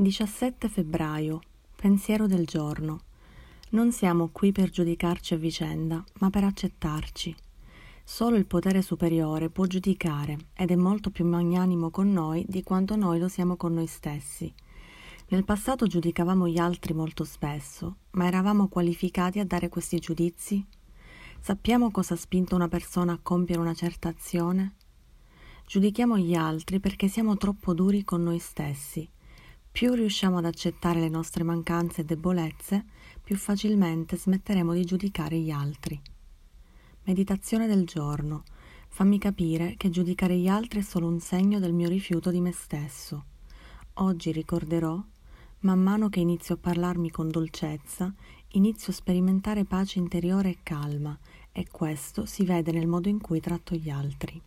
17 febbraio. Pensiero del giorno. Non siamo qui per giudicarci a vicenda, ma per accettarci. Solo il potere superiore può giudicare ed è molto più magnanimo con noi di quanto noi lo siamo con noi stessi. Nel passato giudicavamo gli altri molto spesso, ma eravamo qualificati a dare questi giudizi? Sappiamo cosa ha spinto una persona a compiere una certa azione? Giudichiamo gli altri perché siamo troppo duri con noi stessi più riusciamo ad accettare le nostre mancanze e debolezze, più facilmente smetteremo di giudicare gli altri. Meditazione del giorno. Fammi capire che giudicare gli altri è solo un segno del mio rifiuto di me stesso. Oggi ricorderò, man mano che inizio a parlarmi con dolcezza, inizio a sperimentare pace interiore e calma, e questo si vede nel modo in cui tratto gli altri.